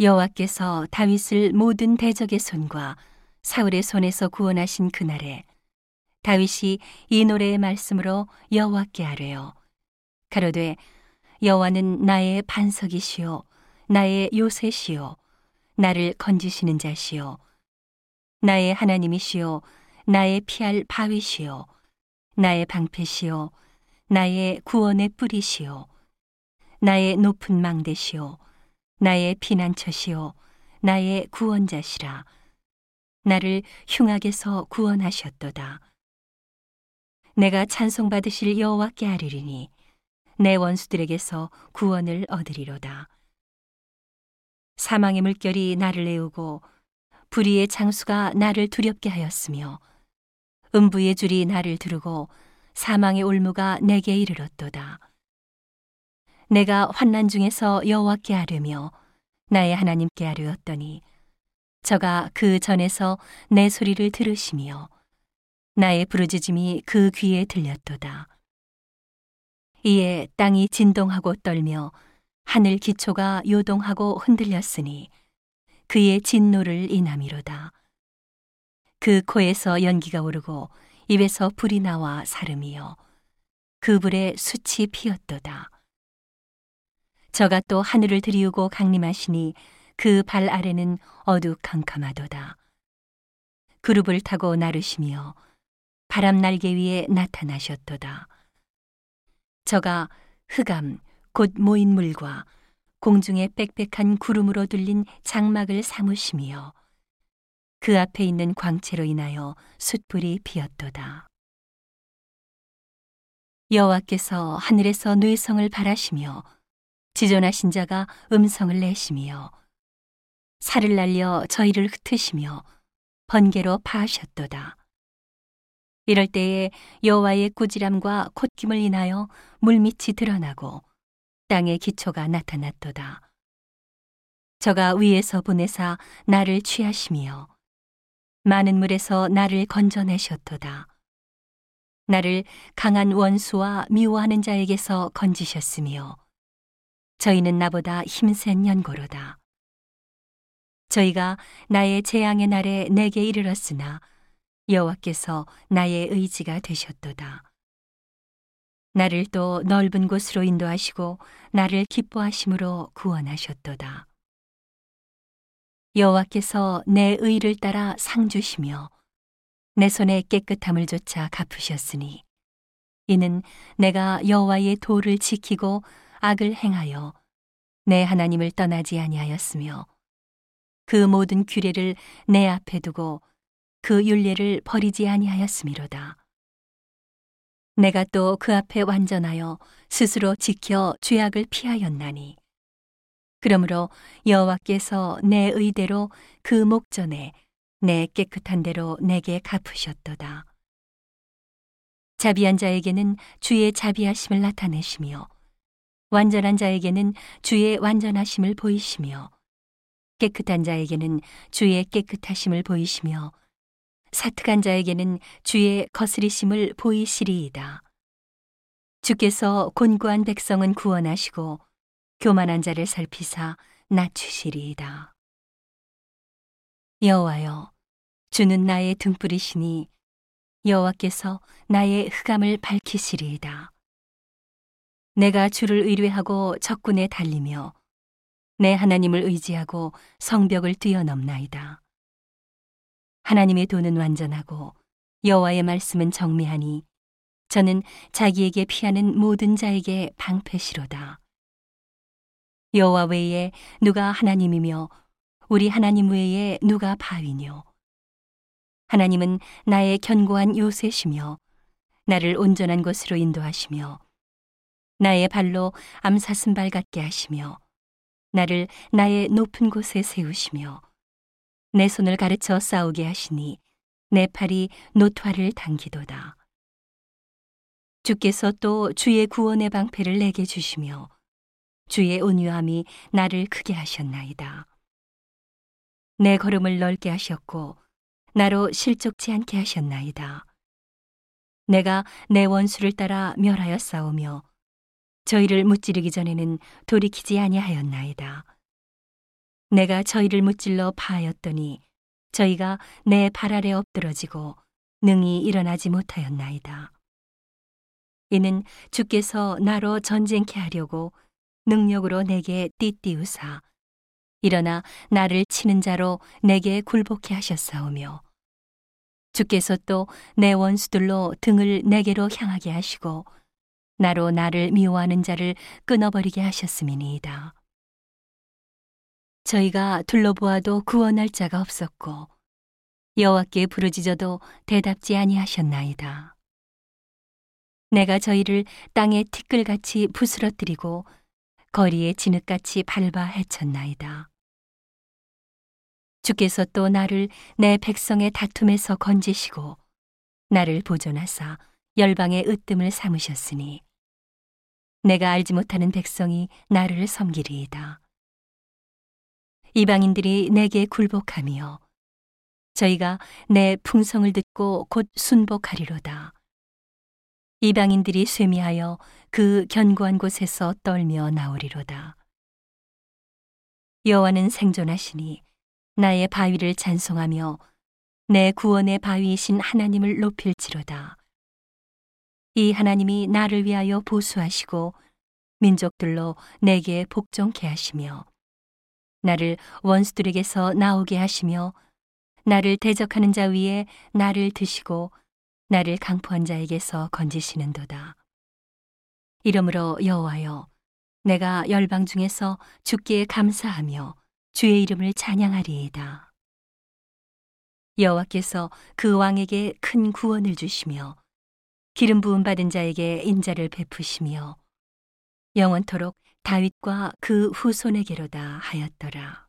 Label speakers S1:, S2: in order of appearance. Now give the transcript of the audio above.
S1: 여호와께서 다윗을 모든 대적의 손과 사울의 손에서 구원하신 그날에 다윗이 이 노래의 말씀으로 여호와께 아뢰어 가로되 여호와는 나의 반석이시요 나의 요새시요 나를 건지시는 자시요 나의 하나님이시요 나의 피할 바위시요 나의 방패시요 나의 구원의 뿌리시요 나의 높은 망대시요 나의 피난처시요 나의 구원자시라. 나를 흉악에서 구원하셨도다. 내가 찬송받으실 여호와께 아뢰리니 내 원수들에게서 구원을 얻으리로다. 사망의 물결이 나를 내우고 불의의 장수가 나를 두렵게 하였으며 음부의 줄이 나를 두르고 사망의 올무가 내게 이르렀도다. 내가 환난 중에서 여호와께 아뢰며 나의 하나님께 아뢰었더니 저가 그 전에서 내 소리를 들으시며 나의 부르짖음이 그 귀에 들렸도다. 이에 땅이 진동하고 떨며 하늘 기초가 요동하고 흔들렸으니 그의 진노를 인함이로다. 그 코에서 연기가 오르고 입에서 불이 나와 사름이요. 그 불에 숯이 피었도다. 저가 또 하늘을 들이우고 강림하시니 그 발 아래는 어두캄캄하도다. 그룹을 타고 나르시며 바람 날개 위에 나타나셨도다. 저가 흑암, 곧 모인 물과 공중에 빽빽한 구름으로 들린 장막을 사무시며 그 앞에 있는 광채로 인하여 숯불이 피었도다. 여호와께서 하늘에서 뇌성을 바라시며 지존하신 자가 음성을 내시며 살을 날려 저희를 흩으시며 번개로 파하셨도다. 이럴 때에 여호와의 꾸지람과 콧김을 인하여 물밑이 드러나고 땅의 기초가 나타났도다. 저가 위에서 보내사 나를 취하시며 많은 물에서 나를 건져내셨도다. 나를 강한 원수와 미워하는 자에게서 건지셨으며 저희는 나보다 힘센 연고로다. 저희가 나의 재앙의 날에 내게 이르렀으나 여호와께서 나의 의지가 되셨도다. 나를 또 넓은 곳으로 인도하시고 나를 기뻐하심으로 구원하셨도다. 여호와께서 내 의를 따라 상 주시며 내 손의 깨끗함을 조차 갚으셨으니 이는 내가 여호와의 도를 지키고 악을 행하여 내 하나님을 떠나지 아니하였으며 그 모든 규례를 내 앞에 두고 그 윤례를 버리지 아니하였음이로다. 내가 또 그 앞에 완전하여 스스로 지켜 죄악을 피하였나니 그러므로 여호와께서 내 의대로 그 목전에 내 깨끗한 대로 내게 갚으셨도다. 자비한 자에게는 주의 자비하심을 나타내시며 완전한 자에게는 주의 완전하심을 보이시며 깨끗한 자에게는 주의 깨끗하심을 보이시며 사특한 자에게는 주의 거스리심을 보이시리이다. 주께서 곤고한 백성은 구원하시고 교만한 자를 살피사 낮추시리이다. 여호와여, 주는 나의 등불이시니 여호와께서 나의 흑암을 밝히시리이다. 내가 주를 의뢰하고 적군에 달리며 내 하나님을 의지하고 성벽을 뛰어넘나이다. 하나님의 도는 완전하고 여호와의 말씀은 정미하니 저는 자기에게 피하는 모든 자에게 방패시로다. 여호와 외에 누가 하나님이며 우리 하나님 외에 누가 바위뇨. 하나님은 나의 견고한 요새시며 나를 온전한 곳으로 인도하시며 나의 발로 암사슴발 같게 하시며 나를 나의 높은 곳에 세우시며 내 손을 가르쳐 싸우게 하시니 내 팔이 노화를 당기도다. 주께서 또 주의 구원의 방패를 내게 주시며 주의 온유함이 나를 크게 하셨나이다. 내 걸음을 넓게 하셨고 나로 실족치 않게 하셨나이다. 내가 내 원수를 따라 멸하여 싸우며 저희를 무찌르기 전에는 돌이키지 아니하였나이다. 내가 저희를 무찔러 파하였더니 저희가 내 발 아래 엎드러지고 능히 일어나지 못하였나이다. 이는 주께서 나로 전쟁케 하려고 능력으로 내게 띠띠우사 일어나 나를 치는 자로 내게 굴복케 하셨사오며 주께서 또 내 원수들로 등을 내게로 향하게 하시고 나로 나를 미워하는 자를 끊어버리게 하셨음이니이다. 저희가 둘러보아도 구원할 자가 없었고 여호와께 부르짖어도 대답지 아니하셨나이다. 내가 저희를 땅에 티끌같이 부스러뜨리고 거리에 진흙같이 밟아 헤쳤나이다. 주께서 또 나를 내 백성의 다툼에서 건지시고 나를 보존하사 열방의 으뜸을 삼으셨으니 내가 알지 못하는 백성이 나를 섬기리이다. 이방인들이 내게 굴복하며 저희가 내 풍성을 듣고 곧 순복하리로다. 이방인들이 쇠미하여 그 견고한 곳에서 떨며 나오리로다. 여호와는 생존하시니 나의 바위를 찬송하며 내 구원의 바위이신 하나님을 높일지로다. 이 하나님이 나를 위하여 보수하시고 민족들로 내게 복종케 하시며 나를 원수들에게서 나오게 하시며 나를 대적하는 자 위에 나를 드시고 나를 강포한 자에게서 건지시는도다. 이러므로 여호와여 내가 열방 중에서 주께 감사하며 주의 이름을 찬양하리이다. 여호와께서 그 왕에게 큰 구원을 주시며 기름 부음 받은 자에게 인자를 베푸시며 영원토록 다윗과 그 후손에게로다 하였더라.